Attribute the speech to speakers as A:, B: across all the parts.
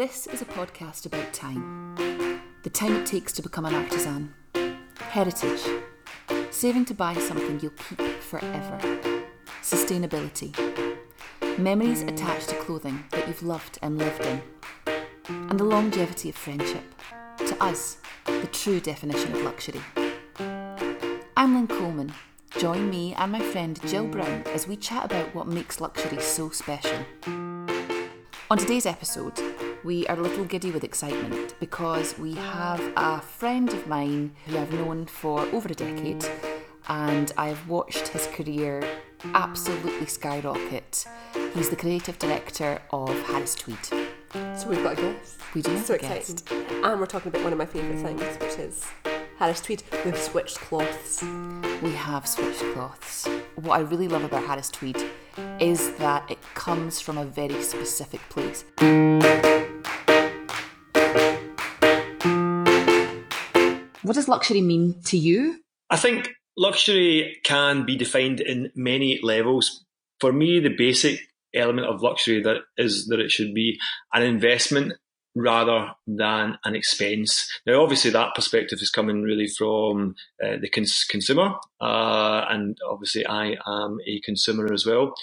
A: This is a podcast about time the time it takes to become an artisan, heritage, saving to buy something you'll keep forever, sustainability, memories attached to clothing that you've loved and lived in, and the longevity of friendship. To us, the true definition of luxury. I'm Lynn Coleman. Join me and my friend Jill Brown as we chat about what makes luxury so special. On today's episode, we are a little giddy with excitement because we have a friend of mine who I've known for over a decade and I've watched his career absolutely skyrocket. He's the creative director of Harris Tweed.
B: So we've got a guest.
A: We do
B: So exciting. And we're talking about one of my favourite things, which is Harris Tweed. We've switched cloths.
A: We have switched cloths. What I really love about Harris Tweed is that it comes from a very specific place. What does luxury mean to you?
C: I think luxury can be defined in many levels. For me, the basic element of luxury that is that it should be an investment rather than an expense. Now, obviously, that perspective is coming really from uh, the cons- consumer, uh, and obviously, I am a consumer as well.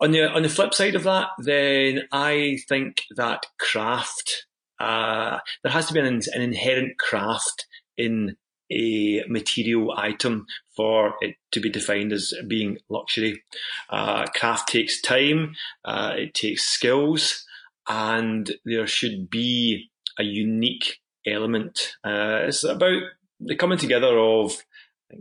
C: On the on the flip side of that, then I think that craft uh, there has to be an, an inherent craft in a material item for it to be defined as being luxury. Uh, craft takes time, uh, it takes skills, and there should be a unique element. Uh, it's about the coming together of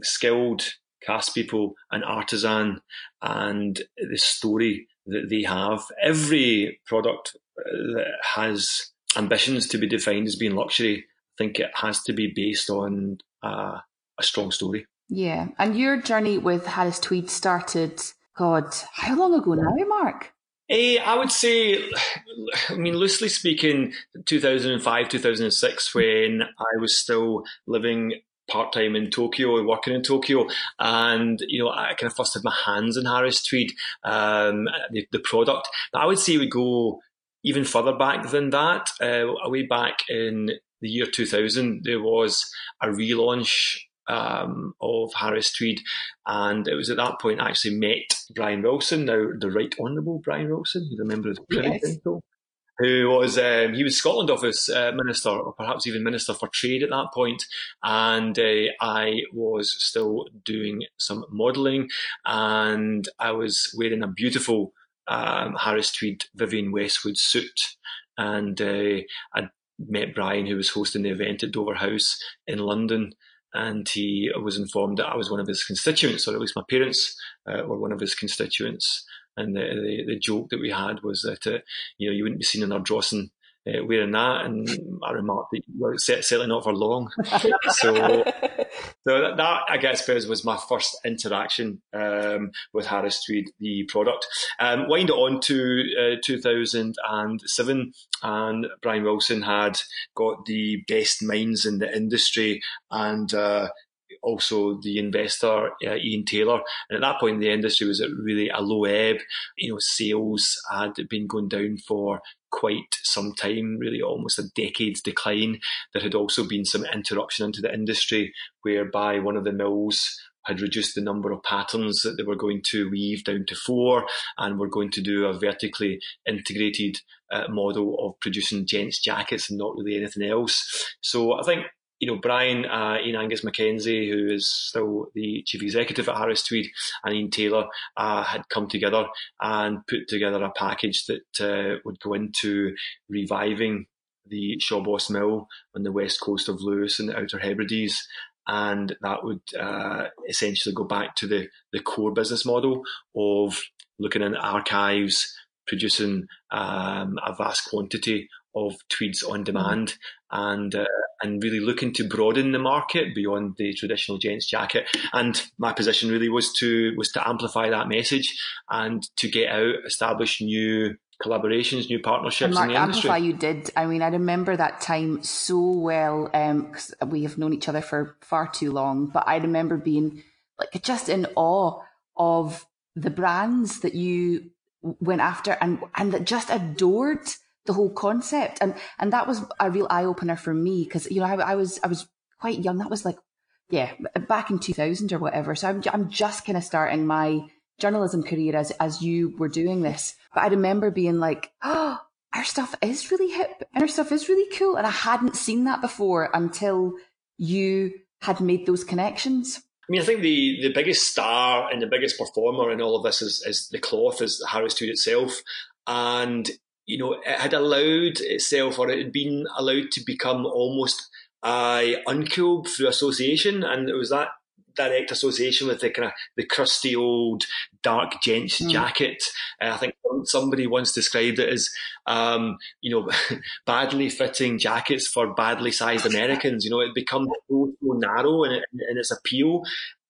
C: skilled craftspeople and artisan and the story that they have. Every product uh, that has ambitions to be defined as being luxury think it has to be based on uh, a strong story.
A: Yeah, and your journey with Harris Tweed started, God, how long ago now, Mark?
C: Eh, I would say, I mean, loosely speaking, 2005, 2006, when I was still living part time in Tokyo and working in Tokyo, and you know, I kind of first had my hands in Harris Tweed, um, the, the product. But I would say we go even further back than that. Uh, way back in the year 2000, there was a relaunch um, of Harris Tweed, and it was at that point I actually met Brian Wilson, now the Right Honourable Brian Wilson, who's a member of the Privy. Council, who was um, he was Scotland Office uh, Minister, or perhaps even Minister for Trade at that point. point, and uh, I was still doing some modelling, and I was wearing a beautiful um, Harris Tweed Vivienne Westwood suit, and uh, I met Brian, who was hosting the event at Dover House in London, and he was informed that I was one of his constituents, or at least my parents uh, were one of his constituents. And the, the, the joke that we had was that uh, you know you wouldn't be seen in Ardrossan uh, wearing that, and I remarked that you were certainly not for long. so, so that, that I guess was, my first interaction um, with Harris Tweed, the product. Um, wind it on to uh, 2007, and Brian Wilson had got the best minds in the industry and uh, also the investor uh, Ian Taylor. And at that point, the industry was at really a low ebb. You know, sales had been going down for quite some time, really almost a decade's decline. There had also been some interruption into the industry whereby one of the mills had reduced the number of patterns that they were going to weave down to four and were going to do a vertically integrated uh, model of producing gents jackets and not really anything else. So I think you know, Brian, uh, Ian Angus Mackenzie, who is still the chief executive at Harris Tweed, and Ian Taylor uh, had come together and put together a package that uh, would go into reviving the Shawbost Mill on the west coast of Lewis in the Outer Hebrides. And that would uh, essentially go back to the, the core business model of looking in archives, producing um, a vast quantity of tweeds on demand, and uh, and really looking to broaden the market beyond the traditional gents jacket. And my position really was to was to amplify that message and to get out, establish new collaborations, new partnerships
A: And Mark,
C: in the industry.
A: Amplify, you did. I mean, I remember that time so well because we have known each other for far too long. But I remember being like just in awe of the brands that you went after and and that just adored the whole concept. And and that was a real eye opener for me because you know I, I was I was quite young. That was like yeah back in 2000 or whatever. So I'm I'm just kind of starting my journalism career as as you were doing this. But I remember being like, oh, our stuff is really hip and our stuff is really cool, and I hadn't seen that before until you had made those connections.
C: I mean, I think the, the biggest star and the biggest performer in all of this is, is the cloth, is Harris Tweed itself. And you know, it had allowed itself or it had been allowed to become almost uh, uncool through association. And it was that direct association with the kind of the crusty old dark gents mm. jacket. Uh, I think somebody once described it as, um, you know, badly fitting jackets for badly sized Americans. You know, it becomes so, so narrow in, in its appeal.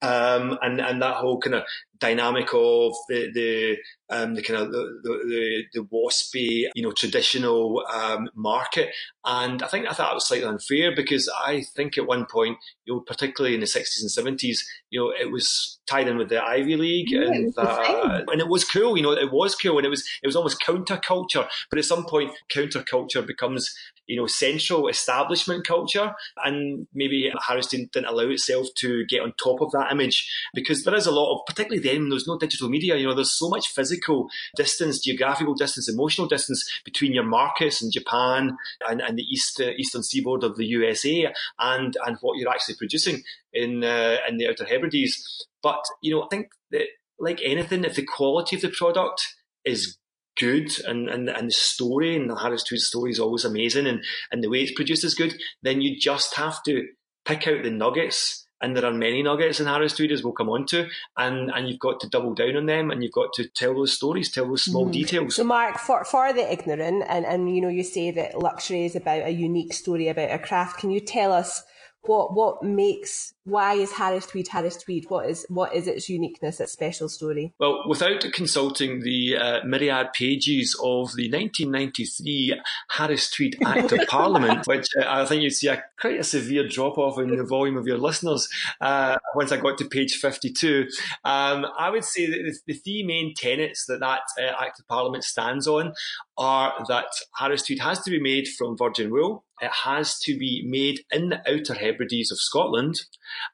C: Um, and and that whole kind of dynamic of the the um, the kind of the, the, the waspy, you know, traditional um, market. And I think I thought it was slightly unfair because I think at one point, you know, particularly in the sixties and seventies, you know, it was tied in with the Ivy League, yeah, and uh, and it was cool. You know, it was cool, and it was it was almost counterculture. But at some point, counterculture becomes you know, central establishment culture. And maybe Harris didn't, allow itself to get on top of that image because there is a lot of, particularly then, there's no digital media, you know, there's so much physical distance, geographical distance, emotional distance between your markets in Japan and, and the east, uh, eastern seaboard of the USA and, and what you're actually producing in, uh, in the Outer Hebrides. But, you know, I think that like anything, if the quality of the product is good and, and, and the story and the Harris Tweed story is always amazing and, and the way it's produced is good, then you just have to pick out the nuggets. And there are many nuggets in Harris Tweed as we'll come on to, and, and you've got to double down on them and you've got to tell those stories, tell those small mm. details.
B: So Mark, for, for the ignorant, and, and you know, you say that luxury is about a unique story about a craft, can you tell us what what makes why is Harris Tweed Harris Tweed? What is what is its uniqueness, its special story?
C: Well, without consulting the uh, myriad pages of the 1993 Harris Tweed Act of Parliament, which uh, I think you'd see a quite a severe drop off in the volume of your listeners uh, once I got to page 52, um, I would say that the, the, three main tenets that that uh, Act of Parliament stands on are that Harris Tweed has to be made from virgin wool. It has to be made in the Outer Hebrides of Scotland.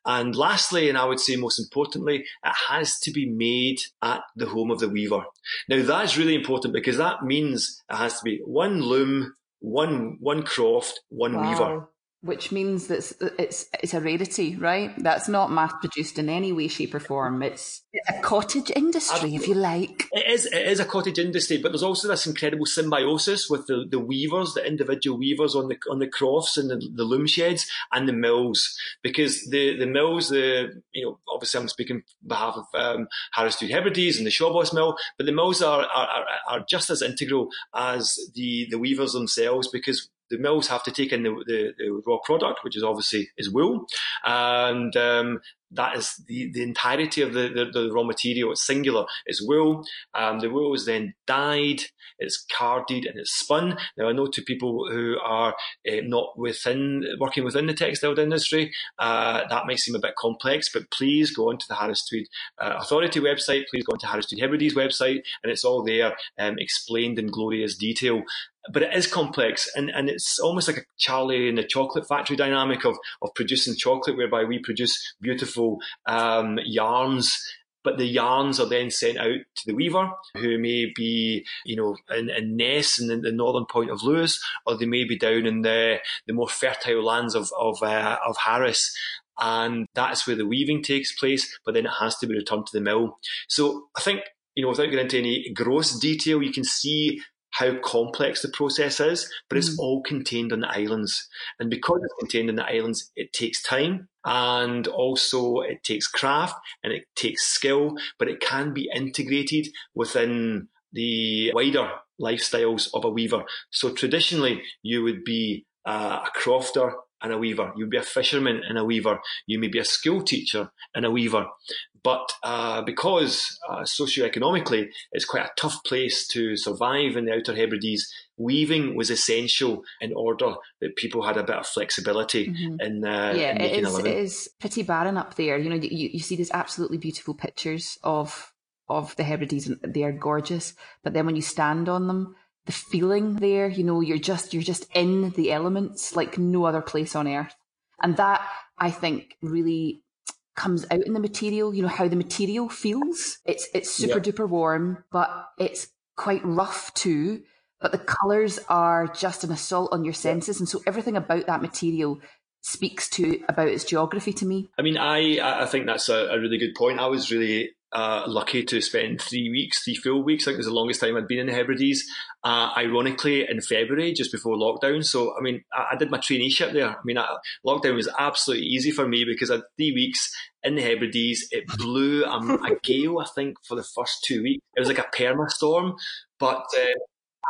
C: And lastly, and I would say most importantly, it has to be made at the home of the weaver. Now that's really important because that means it has to be one loom, one, one croft, one wow. weaver
A: which means that it's, it's, a rarity, right? That's not mass produced in any way, shape, or form. It's, a cottage industry, if you like.
C: It is. It is a cottage industry, but there's also this incredible symbiosis with the, the weavers, the individual weavers on the on the crofts and the, the loom sheds, and the mills, because the the mills, the you know, obviously I'm speaking behalf of um, Harris Tweed Hebrides and the Shawbost Mill, but the mills are, are are just as integral as the the weavers themselves, because the mills have to take in the, the, the raw product, which is obviously is wool, and um, that is the, the entirety of the, the, the, raw material. It's singular. It's wool. Um, the wool is then dyed, it's carded, and it's spun. Now, I know to people who are uh, not within working within the textile industry, uh, that might seem a bit complex. But please go onto the Harris Tweed uh, Authority website. Please go onto Harris Tweed Hebrides website, and it's all there, um, explained in glorious detail but it is complex and, and it's almost like a Charlie and the chocolate factory dynamic of, of producing chocolate whereby we produce beautiful um, yarns but the yarns are then sent out to the weaver, who may be, you know, in, in Ness in the, the, northern point of Lewis, or they may be down in the, the more fertile lands of of, uh, of Harris. And that's where the weaving takes place, but then it has to be returned to the mill. So I think you know, without getting into any gross detail, you can see how complex the process is, but it's mm. all contained on the islands. And because it's contained in the islands, it takes time and also it takes craft and it takes skill, but it can be integrated within the wider lifestyles of a weaver. So traditionally, you would be uh, a crofter and a weaver. You'd be a fisherman and a weaver. You may be a school teacher and a weaver. But uh, because uh, socioeconomically it's quite a tough place to survive in the Outer Hebrides, weaving was essential in order that people had a bit of flexibility mm-hmm. in, uh,
A: yeah,
C: in
A: it
C: is,
A: it is pretty barren up there. You know, you, you see these absolutely beautiful pictures of of the Hebrides and they are gorgeous. But then when you stand on them, the feeling there. You know, you're just you're just in the elements like no other place on earth, and that I think really comes out in the material. You know how the material feels. It's it's super duper warm, but it's quite rough too. But the colours are just an assault on your senses, and so everything about that material speaks to about its geography to me.
C: I mean, I I think that's a, a really good point. I was really uh, lucky to spend three weeks, three full weeks. I think it was the longest time I'd been in the Hebrides. Uh, ironically, in February, just before lockdown. So, I mean, I, I did my traineeship there. I mean, I, lockdown was absolutely easy for me because I had three weeks in the Hebrides. It blew um, a gale, I think, for the first two weeks. It was like a perma storm, but. Uh,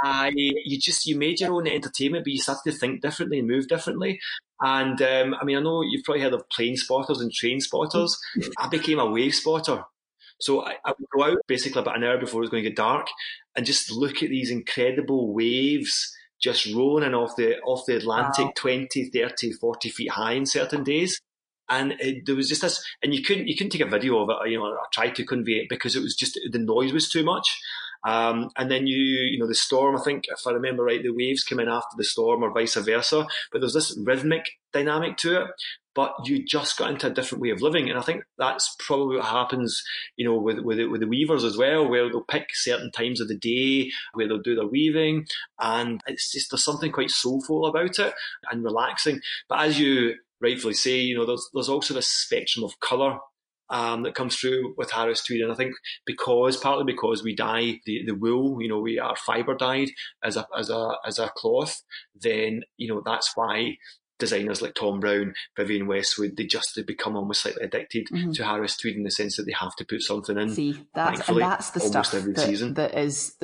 C: I, you just you made your own entertainment, but you started to think differently and move differently. And um, I mean, I know you've probably heard of plane spotters and train spotters. I became a wave spotter. So I, I, would go out basically about an hour before it was going to get dark and just look at these incredible waves just rolling in off the off the Atlantic wow. 20, 30, 40 feet high in certain days. And it, there was just this, and you couldn't you couldn't take a video of it. You know, I tried to convey it because it was just the noise was too much. Um, and then you, you know, the storm, I think, if I remember right, the waves come in after the storm or vice versa. But there's this rhythmic dynamic to it but you just got into a different way of living. And I think that's probably what happens, you know, with with, with the weavers as well, where they'll pick certain times of the day where they'll do their weaving, and it's just there's something quite soulful about it and relaxing. But as you rightfully say, you know, there's there's also this spectrum of colour um, that comes through with Harris Tweed. And I think because, partly because we dye the, the wool, you know, we are fibre dyed as a, as a, as a cloth, then, you know, that's why designers like Thom Browne, Vivienne Westwood, they just they become almost slightly addicted mm-hmm. to Harris Tweed in the sense that they have to put something in.
A: See, that's, and that's the stuff that, that is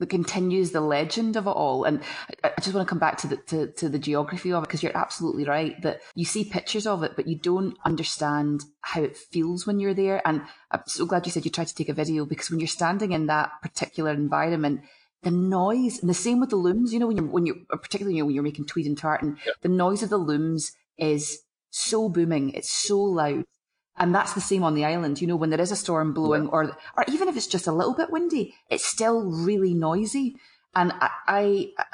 A: that, continues the legend of it all. And I, I just want to come back to the to, to the geography of it because you're absolutely right that you see pictures of it, but you don't understand how it feels when you're there. And I'm so glad you said you tried to take a video because when you're standing in that particular environment the noise and the same with the looms you know when you're when you particularly you know, when you're making tweed and tartan yeah. the noise of the looms is so booming it's so loud and that's the same on the island. You know when there is a storm blowing or or even if it's just a little bit windy it's still really noisy. And I, I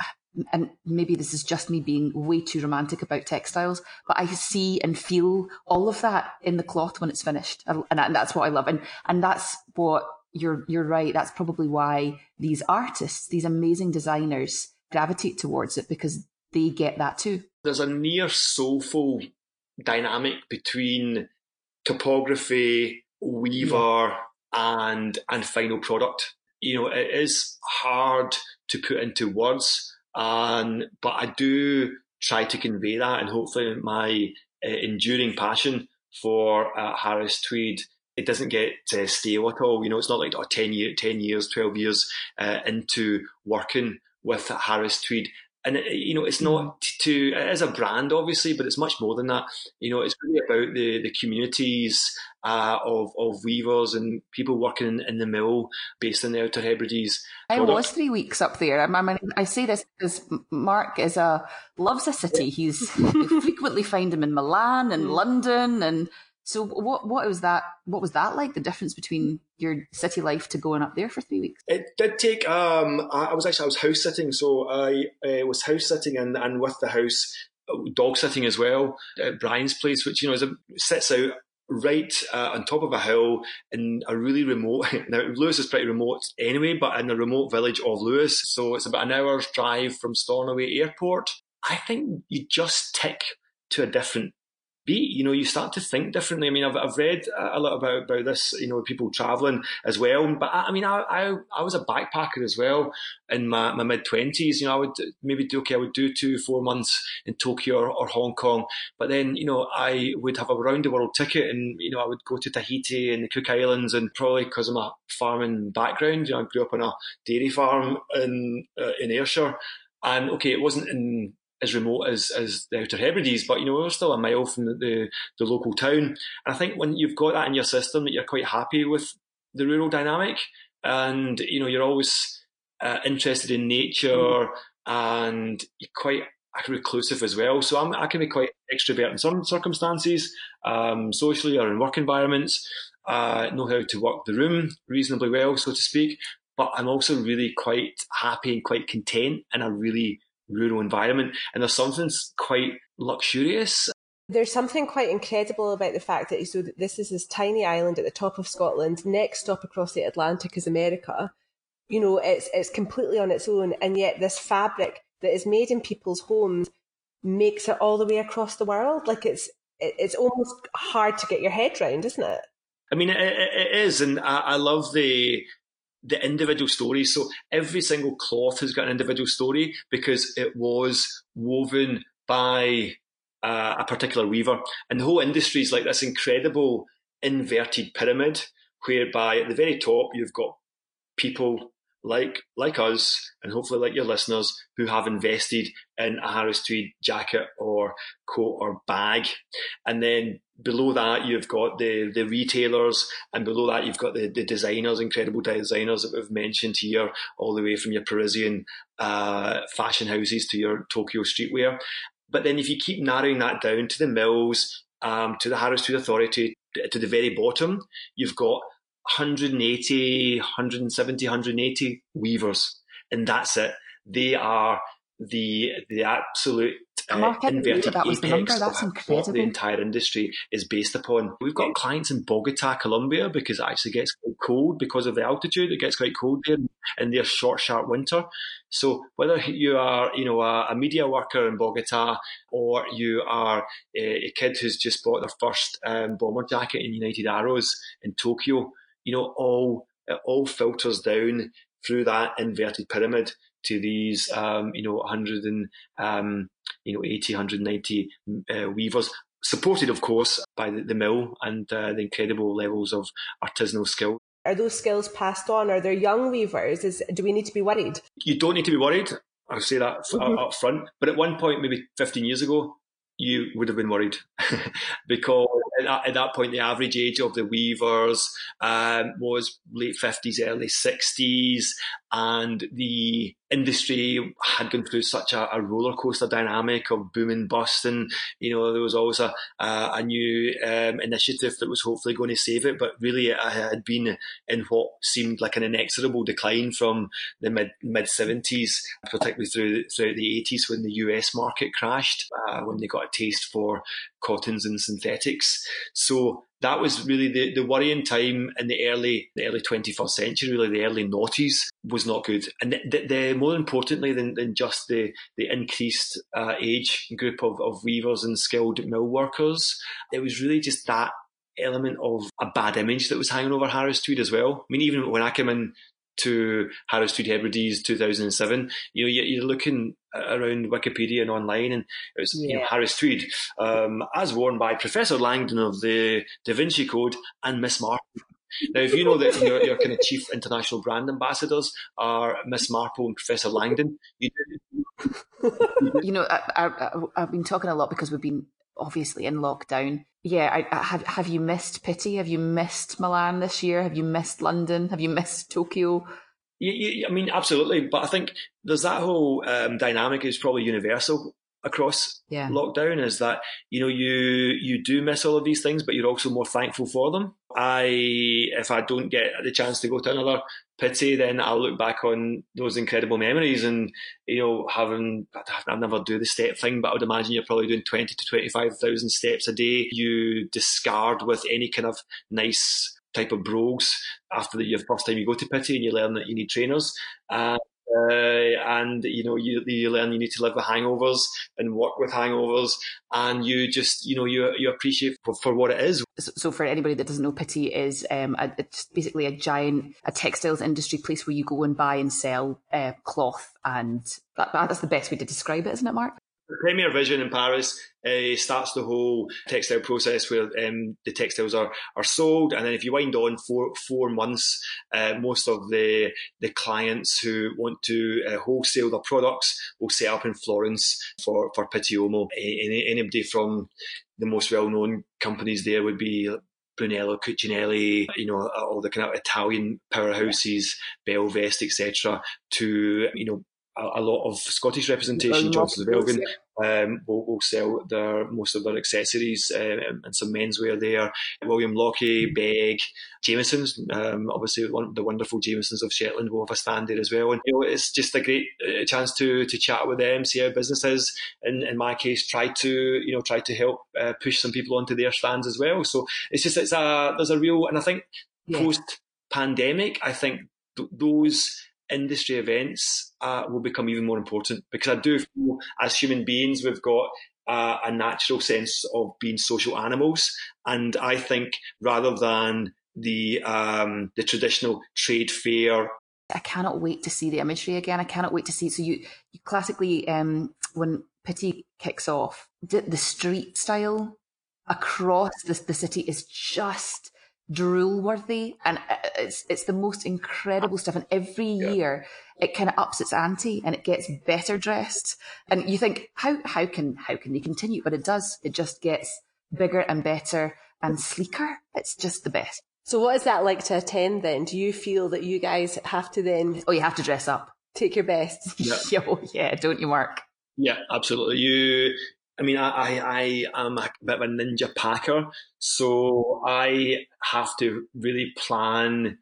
A: and maybe this is just me being way too romantic about textiles, but I see and feel all of that in the cloth when it's finished, and, that's what I love, and and that's what you're you're right. That's probably why these artists, these amazing designers, gravitate towards it because they get that too.
C: There's a near soulful dynamic between topography, weaver, and and final product. You know, it is hard to put into words, and but I do try to convey that, and hopefully my uh, enduring passion for uh, Harris Tweed it doesn't get uh, stale at all. You know, it's not like oh, 10, year, 10 years, 12 years uh, into working with Harris Tweed. And, you know, it's not to, it is a brand, obviously, but it's much more than that. You know, it's really about the, the communities uh, of, of weavers and people working in, the mill based in the Outer Hebrides.
A: I was three weeks up there. I mean, I say this because Mark is a loves a city. He's frequently find him in Milan and London and so what what was that what was that like the difference between your city life to going up there for three weeks?
C: It did take um I was actually I was house sitting so I uh, was house sitting and and with the house dog sitting as well at Brian's place which you know is a, sits out right uh, on top of a hill in a really remote now Lewis is pretty remote anyway but in the remote village of Lewis so it's about an hour's drive from Stornoway airport I think you just tick to a different beat. You know, you start to think differently. I mean, I've, I've read a lot about, about this, you know, people traveling as well. But I, I mean, I, I, I, was a backpacker as well in my, my mid twenties. You know, I would maybe do, okay, I would do two, four months in Tokyo or, or Hong Kong. But then, you know, I would have a round the world ticket and, you know, I would go to Tahiti and the Cook Islands and probably because of my farming background, you know, I grew up on a dairy farm in, uh, in Ayrshire. And okay, it wasn't in as remote as, as the Outer Hebrides, but you know we're still a mile from the, the, the local town. And I think when you've got that in your system, that you're quite happy with the rural dynamic, and you know you're always uh, interested in nature, and you're quite reclusive as well. So I'm, i can be quite extrovert in some circumstances, um, socially or in work environments. Uh, know how to work the room reasonably well, so to speak. but I'm also really quite happy and quite content in a really rural environment. And there's something quite luxurious
B: there's something quite incredible about the fact that so this is this tiny island at the top of Scotland. Next stop across the Atlantic is America. You know, it's it's completely on its own, and yet this fabric that is made in people's homes makes it all the way across the world. Like it's it's almost hard to get your head around, isn't it?
C: I mean, it, it is, and I, I love the the individual stories. So every single cloth has got an individual story because it was woven by uh, a particular weaver. And the whole industry is like this incredible inverted pyramid, whereby at the very top you've got people like like us and hopefully like your listeners who have invested in a Harris Tweed jacket or coat or bag. And then below that you've got the the retailers and below that you've got the, the designers, incredible designers that we've mentioned here, all the way from your Parisian uh, fashion houses to your Tokyo streetwear. But then if you keep narrowing that down to the mills, um, to the Harris Tweed Authority, to the very bottom, you've got 180, 170, 180 weavers, and that's it. They are the the absolute
A: uh, Mark, inverted that was the number. That's incredible.
C: What the entire industry is based upon. We've got clients in Bogota, Colombia, because it actually gets quite cold because of the altitude. It gets quite cold there in their short, sharp winter. So whether you are, you know, a, a media worker in Bogota or you are a, a kid who's just bought their first um, bomber jacket in United Arrows in Tokyo, you know, all it all filters down through that inverted pyramid to these, um, you know, 100 and, um, you know, 80, 190 uh, weavers, supported, of course, by the, the mill and uh, the incredible levels of artisanal skill.
B: Are those skills passed on? Are there young weavers? Is, do we need to be worried?
C: You don't need to be worried. I'll say that mm-hmm. up front. But at one point, maybe 15 years ago, you would have been worried. Because at that, at that, point the average age of the weavers um, was late 50s early 60s and the industry had gone through such a, a roller coaster dynamic of boom and bust and you know there was always a, a, a new um, initiative that was hopefully going to save it but really it had been in what seemed like an inexorable decline from the mid mid 70s particularly through throughout the 80s when the US market crashed uh, when they got a taste for cottons and synthetics so that was really the, the worrying time in the early the early 21st century, really the early noughties was not good. And the, the, the more importantly than, than just the, the increased uh, age group of, of weavers and skilled mill workers, it was really just that element of a bad image that was hanging over Harris Tweed as well. I mean, even when I came in to Harris Tweed Hebrides 2007, you know, you're looking around Wikipedia and online, and it was yeah. you know, Harris Tweed, um, as worn by Professor Langdon of the Da Vinci Code and Miss Marple. Now, if you know that your, your kind of chief international brand ambassadors are Miss Marple and Professor Langdon, you,
A: you know, I, have been talking a lot because we've been obviously in lockdown. Yeah, I, I, have have you missed Pitti? Have you missed Milan this year? Have you missed London? Have you missed Tokyo?
C: I mean, absolutely. But I think there's that whole um, dynamic is probably universal across yeah. lockdown is that you know you you do miss all of these things, but you're also more thankful for them. I if I don't get the chance to go to another Pitti, then I'll look back on those incredible memories and you know having I never do the step thing, but I would imagine you're probably doing twenty to twenty five thousand steps a day. You discard with any kind of nice type of brogues after the first time you go to Pitti and you learn that you need trainers. Uh, uh, and you know you, you learn you need to live with hangovers and work with hangovers. And you just you know you you appreciate for, for what it is.
A: So for anybody that doesn't know Pitti is um a, it's basically a giant a textiles industry place where you go and buy and sell uh, cloth and that, that's the best way to describe it isn't it mark
C: Premier Vision in Paris uh, starts the whole textile process where um, the textiles are, are sold, and then if you wind on for four months, uh, most of the the clients who want to uh, wholesale their products will set up in Florence for for. Any, anybody from the most well known companies there would be Brunello Cucinelli, you know, all the kind of Italian powerhouses, Belvest, etc., to you know a, a lot of Scottish representation, Johnstons of Elgin, um, will, will sell their most of their accessories uh, and some menswear there. William Lockie, Begg, Jamieson's, um, obviously one, the wonderful Jamiesons of Shetland will have a stand there as well. And you know, it's just a great uh, chance to to chat with them, see how business is. In, in my case, try to you know try to help uh, push some people onto their stands as well. So it's just it's a there's a real and I think yeah. post pandemic, I think th- those industry events uh, will become even more important because I do feel as human beings we've got uh, a natural sense of being social animals, and I think rather than the um, the traditional trade fair.
A: I cannot wait to see the imagery again. I cannot wait to see. So you, you classically um, when Pitti kicks off, the, the street style across the, the city is just drool worthy and uh, it's it's the most incredible stuff. And every yeah. year it kind of ups its ante and it gets better dressed. And you think how how can how can they continue? But it does. It just gets bigger and better and sleeker. It's just the best.
B: So what is that like to attend then? Do you feel that you guys have to then
A: oh you have to dress up.
B: take your best?
A: Yeah, oh, yeah. Don't you mark?
C: Yeah absolutely. You I mean, I, I, I am a bit of a ninja packer, so I have to really plan.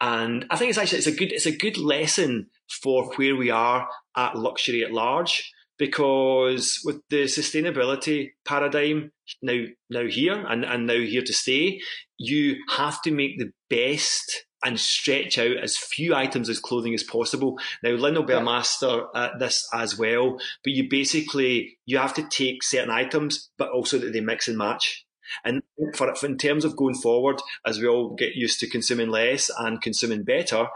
C: And I think it's actually it's a good it's a good lesson for where we are at luxury at large because with the sustainability paradigm now now here and, and now here to stay, you have to make the best and stretch out as few items as clothing as possible. Now, Lynn will be a master at this as well, but you basically you have to take certain items, but also that they mix and match. And for, in terms of going forward, as we all get used to consuming less and consuming better,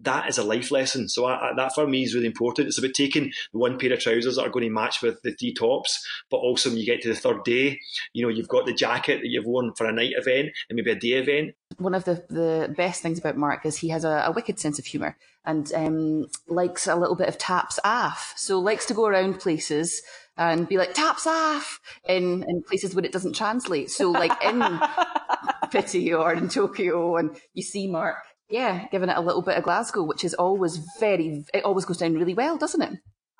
C: that is a life lesson. So I, I, that for me is really important. It's about taking the one pair of trousers that are going to match with the three tops, but also when you get to the third day, you know, you've got the jacket that you've worn for a night event and maybe a day event.
A: One of the, the best things about Mark is he has a, a wicked sense of humour and um, likes a little bit of taps off. So likes to go around places and be like taps off in, in places where it doesn't translate. So like in Pitti or in Tokyo and you see Mark, yeah, giving it a little bit of Glasgow, which is always very, it always goes down really well, doesn't it?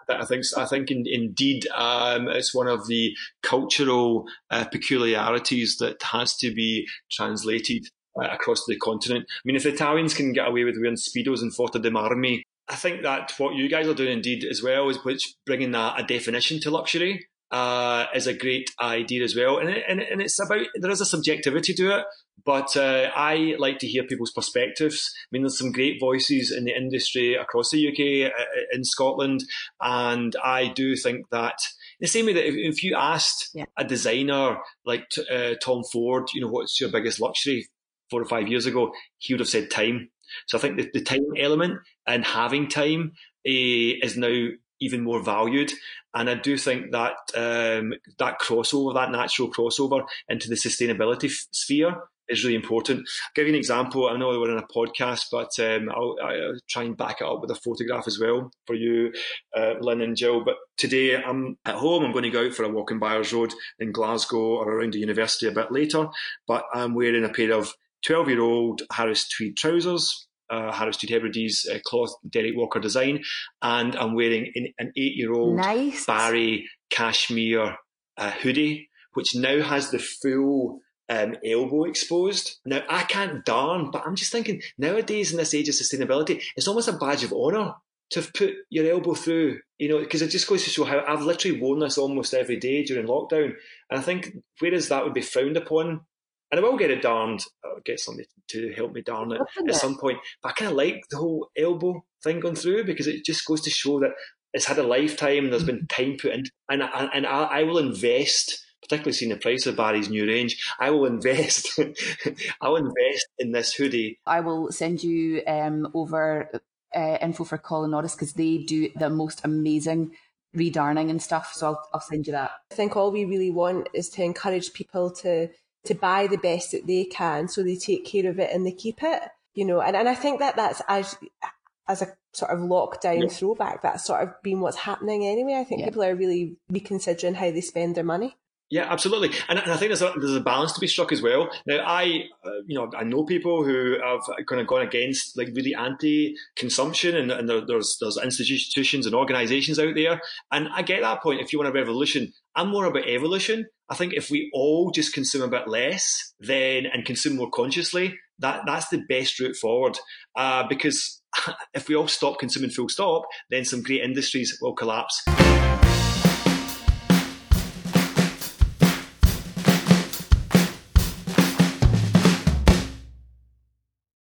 C: I think I think in, indeed um, it's one of the cultural uh, peculiarities that has to be translated uh, across the continent. I mean, if the Italians can get away with wearing speedos and Forte dei Marmi I think that what you guys are doing indeed as well is which bringing a, a definition to luxury uh, is a great idea as well. And, it, and, and, it's about, there is a subjectivity to it, but uh, I like to hear people's perspectives. I mean, there's some great voices in the industry across the UK, uh, in Scotland, and I do think that the same way that if, if you asked yeah. a designer like uh, Tom Ford, you know, what's your biggest luxury four or five years ago, he would have said time. So I think the, the time element and having time uh, is now even more valued. And I do think that um, that crossover, that natural crossover into the sustainability f- sphere is really important. I'll give you an example. I know we're in a podcast, but um, I'll, I'll, try and back it up with a photograph as well for you, uh, Lynn and Jill. But today I'm at home. I'm going to go out for a walk in Byres Road in Glasgow or around the university a bit later. But I'm wearing a pair of 12 year old Harris tweed trousers, uh, Harris Tweed Hebrides uh, cloth Derek Walker design, and I'm wearing an eight year old nice. Barrie cashmere uh, hoodie, which now has the full um, elbow exposed. Now, I can't darn, but I'm just thinking nowadays in this age of sustainability, it's almost a badge of honour to have put your elbow through, you know, because it just goes to show how I've literally worn this almost every day during lockdown. And I think whereas that would be frowned upon and I will get it darned, I'll get somebody to help me darn it at some point. But I kind of like the whole elbow thing going through because it just goes to show that it's had a lifetime. And there's been time put in, and and I, I will invest. Particularly seeing the price of Barrie's new range, I will invest. I will invest in this hoodie.
A: I will send you um, over uh, info for Colin Norris because they do the most amazing redarning and stuff. So I'll, I'll send you that.
B: I think all we really want is to encourage people to to buy the best that they can so they take care of it and they keep it you know and, and i think that that's as as a sort of lockdown yeah. throwback that's sort of been what's happening anyway i think yeah. people are really reconsidering how they spend their money
C: Yeah, absolutely, and, and I think there's a, there's a balance to be struck as well. Now, I uh, you know I know people who have kind of gone against like really anti-consumption, and, and there, there's there's institutions and organisations out there, and I get that point. If you want a revolution, I'm more about evolution. I think if we all just consume a bit less, then and consume more consciously, that that's the best route forward. Uh, because if we all stop consuming full stop, then some great industries will collapse.